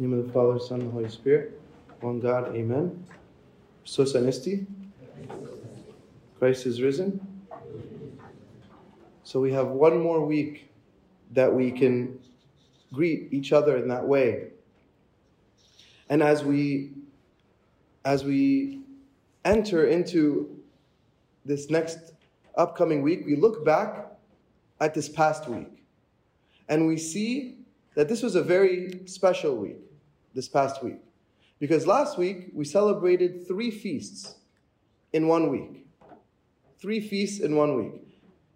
name of the Father, Son, and Holy Spirit, one God, Amen. Sos. Christ is risen. So we have one more week that we can greet each other in that way. And as we as we enter into this next upcoming week, we look back at this past week and we see that this was a very special week, this past week. Because last week we celebrated three feasts in one week. Three feasts in one week.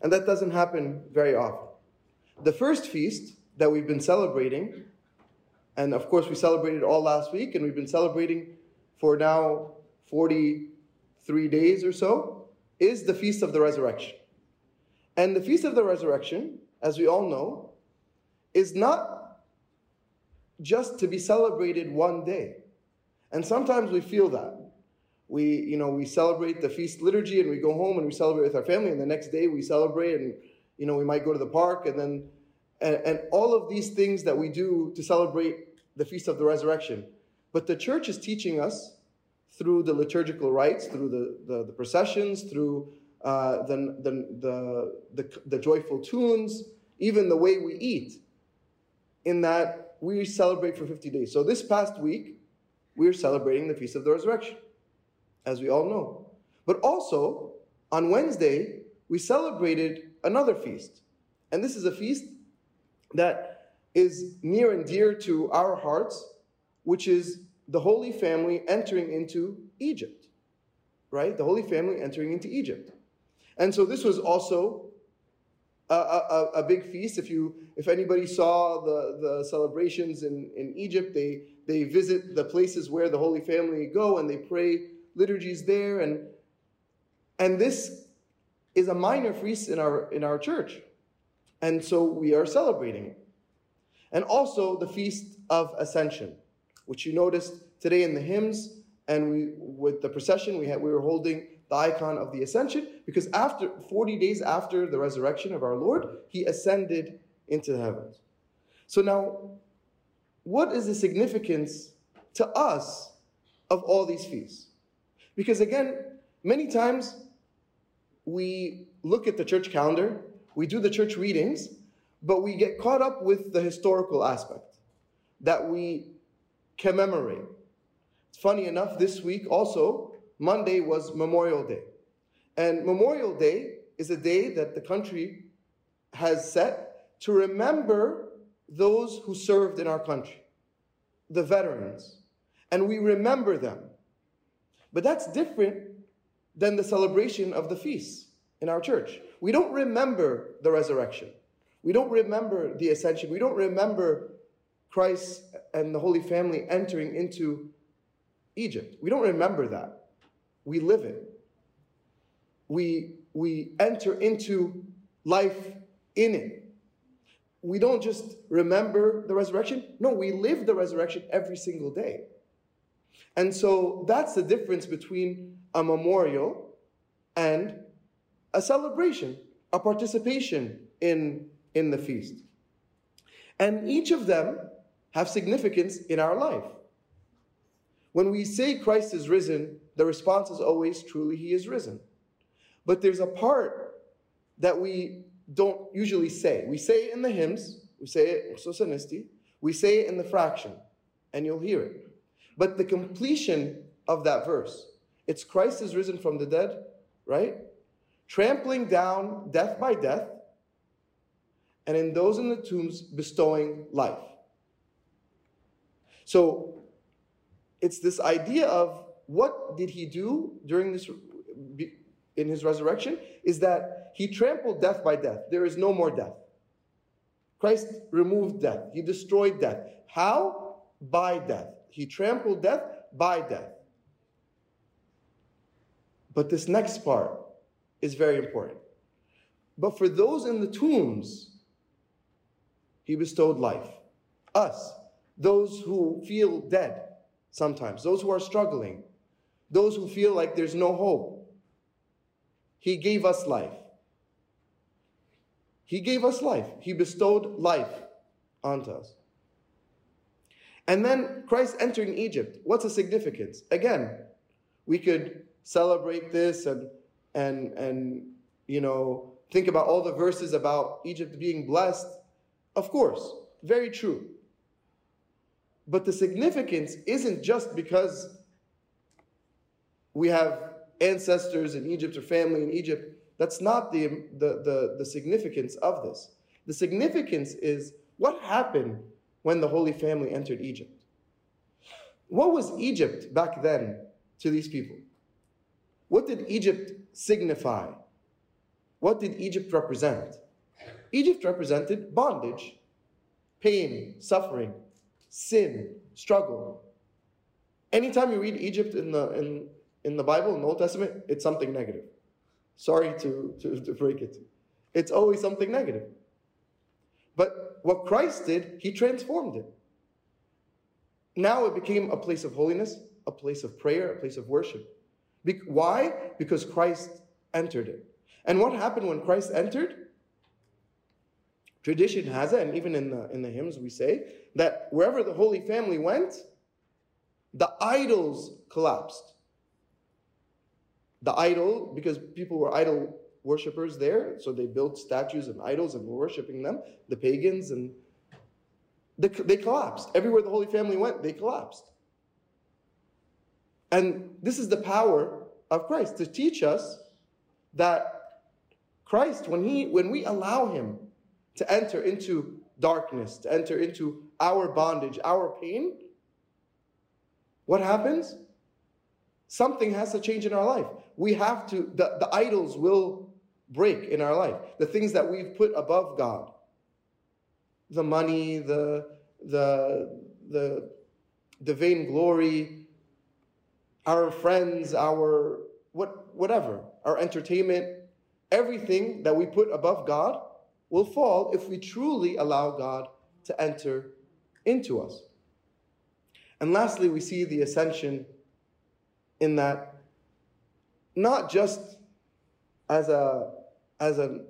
And that doesn't happen very often. The first feast that we've been celebrating, and of course we celebrated all last week, and we've been celebrating for now 43 days or so, is the Feast of the Resurrection. And the Feast of the Resurrection, as we all know, is not just to be celebrated one day. And sometimes we feel that. We, you know, we celebrate the feast liturgy and we go home and we celebrate with our family, and the next day we celebrate and you know, we might go to the park and then and, and all of these things that we do to celebrate the Feast of the Resurrection. But the church is teaching us through the liturgical rites, through the, the, the processions, through uh, the, the, the, the, the joyful tunes, even the way we eat, in that we celebrate for 50 days. So this past week, we're celebrating the Feast of the Resurrection, as we all know. But also, on Wednesday, we celebrated another feast. And this is a feast that is near and dear to our hearts, which is the Holy Family entering into Egypt, right? The Holy Family entering into Egypt. And so this was also a, a, a, big feast. If you, if anybody saw the, the celebrations in, in Egypt, they, they visit the places where the Holy Family go and they pray liturgies there. And, and this is a minor feast in our, in our church. And so we are celebrating it. And also the Feast of Ascension which you noticed today in the hymns and we with the procession we had we were holding the icon of the ascension because after 40 days after the resurrection of our Lord, he ascended into the heavens. So now, what is the significance to us of all these feasts? Because again, many times we look at the church calendar, we do the church readings, but we get caught up with the historical aspect that we commemorate. It's funny enough, this week also, Monday was Memorial Day. And Memorial Day is a day that the country has set to remember those who served in our country, the veterans. And we remember them. But that's different than the celebration of the feasts in our church. We don't remember the resurrection. We don't remember the ascension. We don't remember Christ and the Holy Family entering into Egypt. We don't remember that. We live it. We, we enter into life in it. We don't just remember the resurrection. No, we live the resurrection every single day. And so that's the difference between a memorial and a celebration, a participation in, in the feast. And each of them have significance in our life. When we say Christ is risen, the response is always truly he is risen. But there's a part that we don't usually say. We say it in the hymns, we say it Sosanisti, we say it in the fraction, and you'll hear it. But the completion of that verse, it's Christ is risen from the dead, right? Trampling down death by death, and in those in the tombs bestowing life. So it's this idea of what did he do during this in his resurrection is that he trampled death by death. There is no more death. Christ removed death. He destroyed death. How? By death. He trampled death by death. But this next part is very important. But for those in the tombs, he bestowed life. Us those who feel dead sometimes, those who are struggling, those who feel like there's no hope. He gave us life. He gave us life. He bestowed life onto us. And then Christ entering Egypt. What's the significance? Again, we could celebrate this and and and you know think about all the verses about Egypt being blessed. Of course, very true. But the significance isn't just because we have ancestors in Egypt or family in Egypt. That's not the, the, the, the significance of this. The significance is what happened when the Holy Family entered Egypt. What was Egypt back then to these people? What did Egypt signify? What did Egypt represent? Egypt represented bondage, pain, suffering, sin, struggle. Anytime you read Egypt in the, in, in the Bible, in the Old Testament, it's something negative. Sorry to, to, to break it. It's always something negative. But what Christ did, he transformed it. Now it became a place of holiness, a place of prayer, a place of worship. Be- why? Because Christ entered it. And what happened when Christ entered? Tradition has it, and even in the, in the hymns we say, that wherever the Holy Family went, the idols collapsed. The idol, because people were idol worshippers there, so they built statues and idols and were worshiping them, the pagans, and they, they collapsed. Everywhere the Holy Family went, they collapsed. And this is the power of Christ to teach us that Christ, when, he, when we allow Him to enter into darkness, to enter into our bondage, our pain, what happens? Something has to change in our life. We have to, the, the idols will break in our life. The things that we've put above God. The money, the, the, the, the vain glory, our friends, our what, whatever, our entertainment, everything that we put above God will fall if we truly allow God to enter into us. And lastly, we see the ascension in that not just as a as a,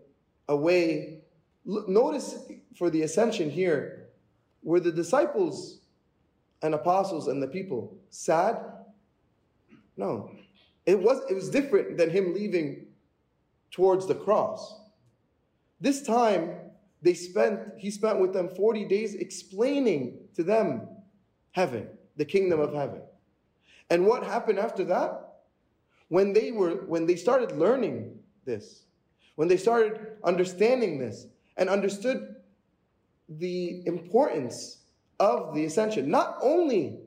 a way notice for the ascension here were the disciples and apostles and the people sad? No. It was it was different than him leaving towards the cross this time they spent he spent with them 40 days explaining to them heaven the kingdom of heaven and what happened after that? When they were when they started learning this, when they started understanding this and understood the importance of the ascension, not only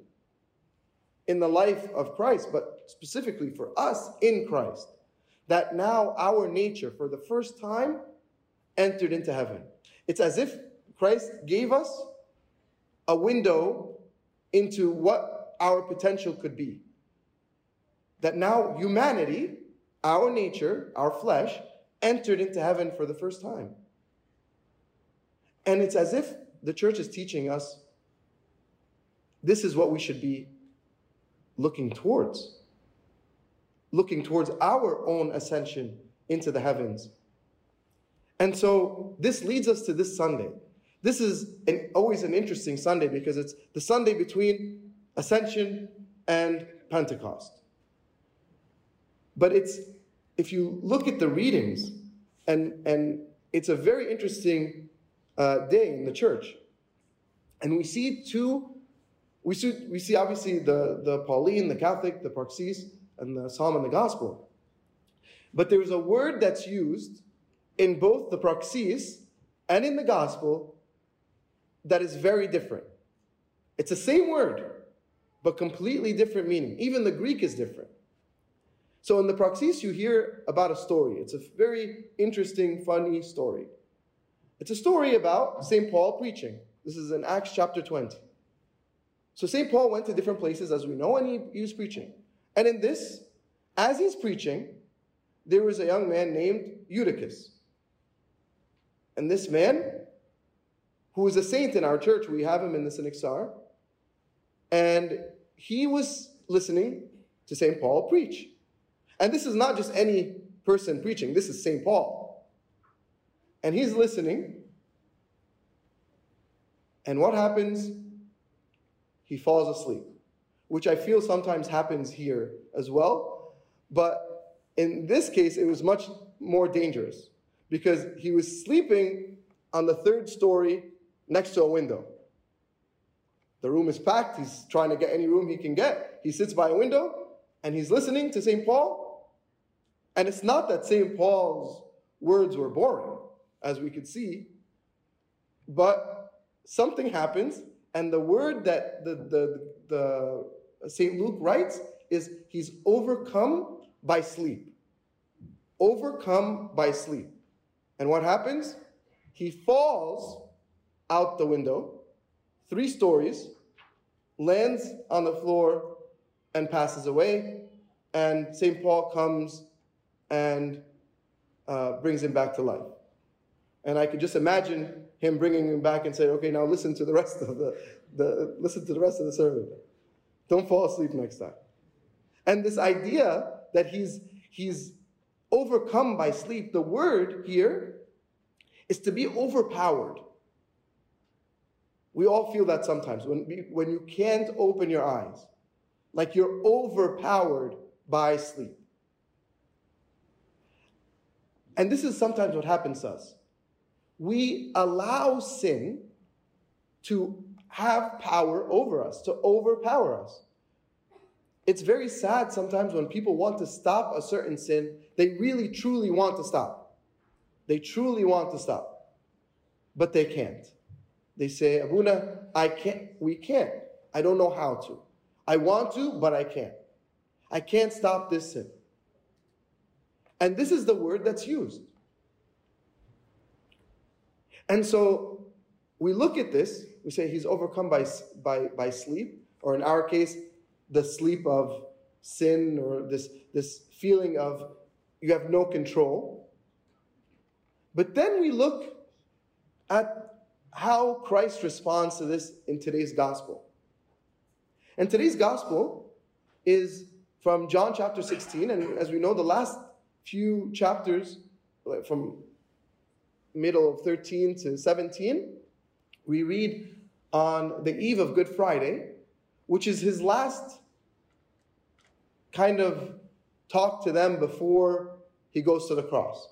in the life of Christ, but specifically for us in Christ, that now our nature, for the first time, entered into heaven. It's as if Christ gave us a window into what our potential could be. That now humanity, our nature, our flesh, entered into heaven for the first time. And it's as if the church is teaching us this is what we should be looking towards. Looking towards our own ascension into the heavens. And so this leads us to this Sunday. This is an, always an interesting Sunday because it's the Sunday between Ascension and Pentecost. But it's, if you look at the readings, and, and it's a very interesting uh, day in the church. And we see two, we see, we see obviously the, the Pauline, the Catholic, the Praxis, and the Psalm and the Gospel. But there's a word that's used in both the Praxis and in the Gospel that is very different. It's the same word, but completely different meaning. Even the Greek is different. So in the Praxis, you hear about a story. It's a very interesting, funny story. It's a story about St. Paul preaching. This is in Acts chapter 20. So St. Paul went to different places, as we know, and he, he was preaching. And in this, as he's preaching, there was a young man named Eutychus. And this man, who is a saint in our church, we have him in the Synaxar, and he was listening to St. Paul preach. And this is not just any person preaching, this is St. Paul. And he's listening. And what happens? he falls asleep, which I feel sometimes happens here as well. But in this case, it was much more dangerous because he was sleeping on the third story next to a window. The room is packed. He's trying to get any room he can get. He sits by a window and he's listening to St. Paul. And it's not that St. Paul's words were boring, as we could see, but something happens, and the word that the, the, the St. Luke writes is he's overcome by sleep. Overcome by sleep. And what happens? He falls out the window, three stories, lands on the floor, and passes away. And St. Paul comes and uh, brings him back to life. And I could just imagine him bringing him back and say, okay, now listen to the rest of the, the listen to the rest of the sermon. Don't fall asleep next time. And this idea that he's, he's overcome by sleep, the word here is to be overpowered. We all feel that sometimes when, when you can't open your eyes, like you're overpowered by sleep. And this is sometimes what happens to us. We allow sin to have power over us, to overpower us. It's very sad sometimes when people want to stop a certain sin, they really truly want to stop. They truly want to stop. But they can't. They say, Abuna, I can't, we can't. I don't know how to. I want to, but I can't. I can't stop this sin. And this is the word that's used. And so we look at this, we say he's overcome by, by, by sleep, or in our case, the sleep of sin, or this, this feeling of you have no control. But then we look at how Christ responds to this in today's gospel. And today's gospel is from John chapter 16, and as we know, the last few chapters from middle of 13 to 17, we read on the eve of Good Friday, which is his last kind of talk to them before he goes to the cross.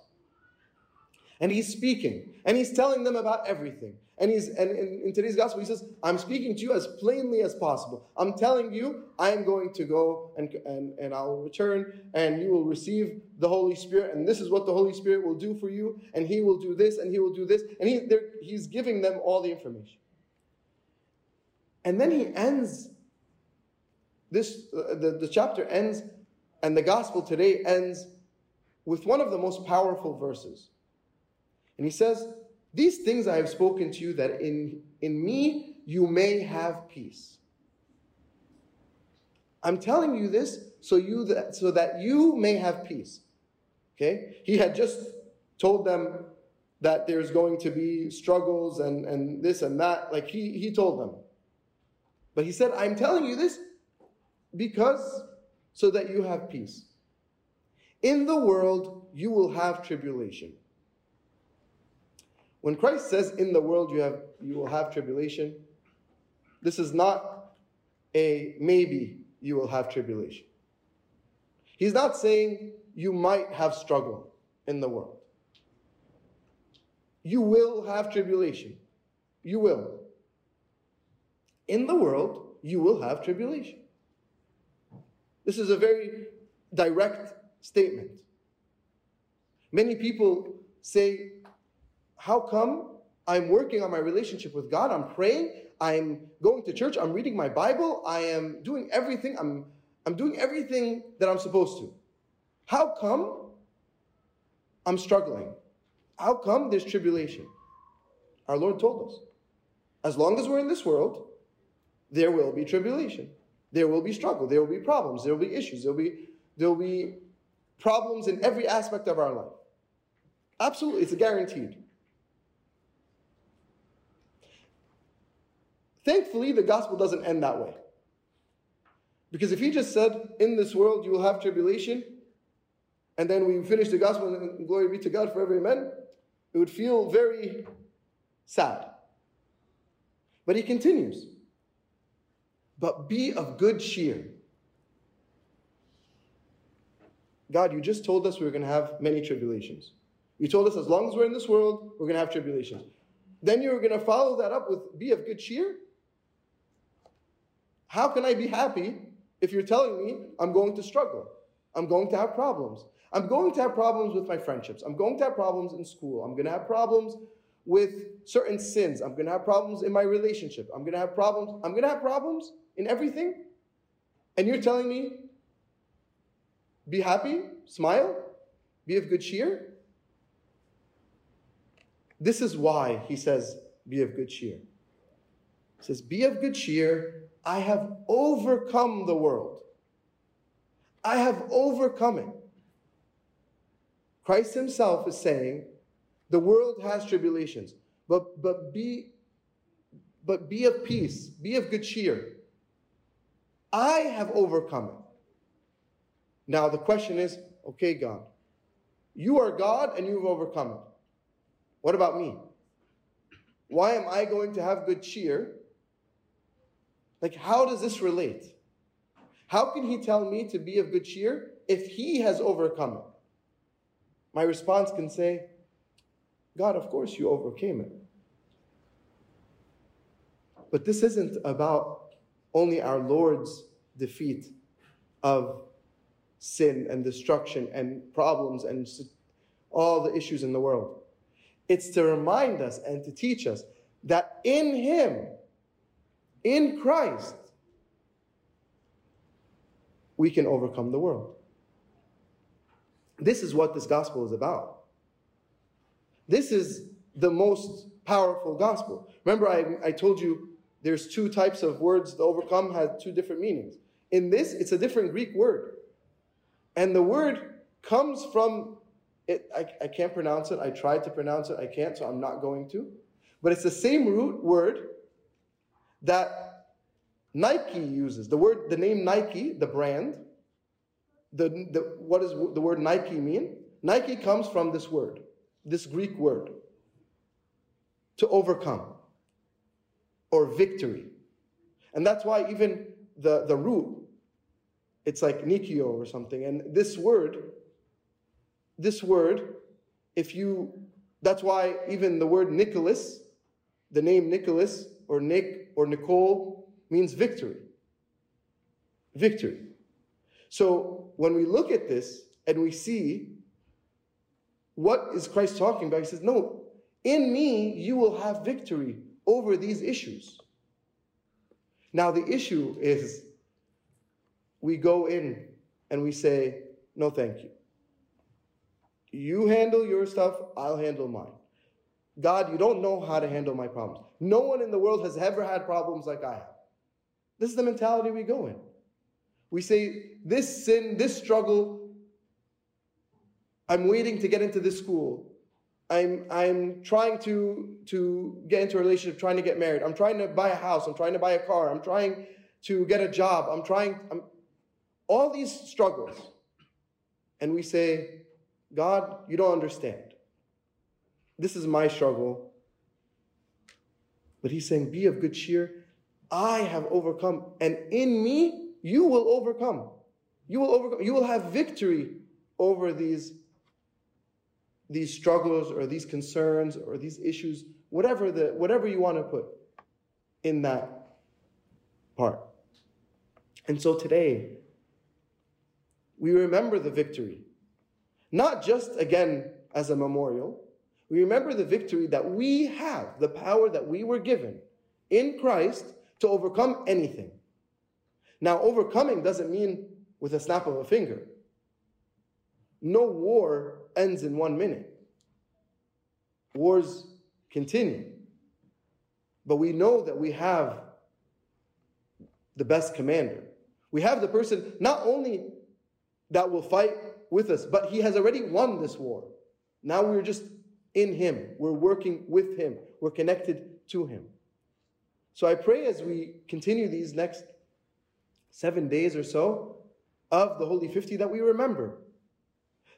And he's speaking, and he's telling them about everything. And he's and in, today's gospel, he says, I'm speaking to you as plainly as possible. I'm telling you, I'm going to go and, and, and I'll return, and you will receive the Holy Spirit, and this is what the Holy Spirit will do for you, and he will do this, and he will do this. And he, he's giving them all the information. And then he ends this, uh, the, the chapter ends, and the gospel today ends with one of the most powerful verses. And he says, These things I have spoken to you, that in, in me you may have peace. I'm telling you this so you that so that you may have peace. Okay? He had just told them that there's going to be struggles and, and this and that. Like he, he told them. But he said, I'm telling you this because so that you have peace. In the world you will have tribulation. When Christ says, In the world you, have, you will have tribulation, this is not a maybe you will have tribulation. He's not saying you might have struggle in the world. You will have tribulation. You will. In the world, you will have tribulation. This is a very direct statement. Many people say, how come I'm working on my relationship with God? I'm praying. I'm going to church. I'm reading my Bible. I am doing everything. I'm, I'm doing everything that I'm supposed to. How come I'm struggling? How come there's tribulation? Our Lord told us. As long as we're in this world, there will be tribulation. There will be struggle. There will be problems. There will be issues. There will be, there will be problems in every aspect of our life. Absolutely. It's a guaranteed. Thankfully, the gospel doesn't end that way. Because if he just said, in this world you will have tribulation, and then we finish the gospel and glory be to God forever, amen, it would feel very sad. But he continues. But be of good cheer. God, you just told us we were going to have many tribulations. You told us as long as we're in this world, we're going to have tribulations. Then you're going to follow that up with be of good cheer? How can I be happy if you're telling me I'm going to struggle? I'm going to have problems. I'm going to have problems with my friendships. I'm going to have problems in school. I'm going to have problems with certain sins. I'm going to have problems in my relationship. I'm going to have problems. I'm going to have problems in everything. And you're telling me, be happy, smile, be of good cheer. This is why he says, be of good cheer. He says, be of good cheer. I have overcome the world. I have overcome it. Christ himself is saying, the world has tribulations, but, but be but be of peace, be of good cheer. I have overcome it. Now the question is, okay, God, you are God and you've overcome it. What about me? Why am I going to have good cheer? Like, how does this relate? How can he tell me to be of good cheer if he has overcome it? My response can say, God, of course you overcame it. But this isn't about only our Lord's defeat of sin and destruction and problems and all the issues in the world. It's to remind us and to teach us that in Him, in Christ, we can overcome the world. This is what this gospel is about. This is the most powerful gospel. Remember, I, I told you there's two types of words to overcome have two different meanings. In this, it's a different Greek word. And the word comes from it, I, I can't pronounce it. I tried to pronounce it. I can't, so I'm not going to. But it's the same root word that Nike uses. The word, the name Nike, the brand, the, the, what does the word Nike mean? Nike comes from this word, this Greek word, to overcome or victory. And that's why even the, the root, it's like Nikio or something. And this word, this word, if you, that's why even the word Nicholas, the name Nicholas or Nick or Nicole means victory. Victory. So when we look at this and we see what is Christ talking about, he says, No, in me you will have victory over these issues. Now, the issue is we go in and we say, No, thank you. You handle your stuff, I'll handle mine. God, you don't know how to handle my problems. No one in the world has ever had problems like I have. This is the mentality we go in. We say, this sin, this struggle, I'm waiting to get into this school. I'm, I'm trying to, to get into a relationship, trying to get married. I'm trying to buy a house. I'm trying to buy a car. I'm trying to get a job. I'm trying, I'm, all these struggles. And we say, God, you don't understand. This is my struggle. But he's saying, Be of good cheer. I have overcome, and in me you will overcome. You will overcome. You will have victory over these, these struggles or these concerns or these issues, whatever the whatever you want to put in that part. And so today, we remember the victory. Not just again as a memorial. We remember the victory that we have, the power that we were given in Christ to overcome anything. Now, overcoming doesn't mean with a snap of a finger. No war ends in one minute. Wars continue. But we know that we have the best commander. We have the person not only that will fight with us, but he has already won this war. Now we're just in him. We're working with him. We're connected to him. So I pray as we continue these next seven days or so of the Holy 50 that we remember.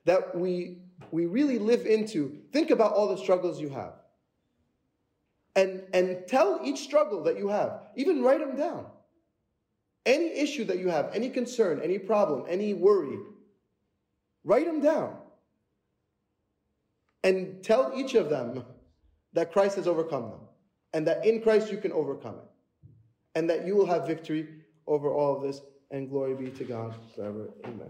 That we, we really live into. Think about all the struggles you have. And, and tell each struggle that you have. Even write them down. Any issue that you have, any concern, any problem, any worry, write them down. And tell each of them that Christ has overcome them. And that in Christ you can overcome it. And that you will have victory over all of this. And glory be to God forever. Amen.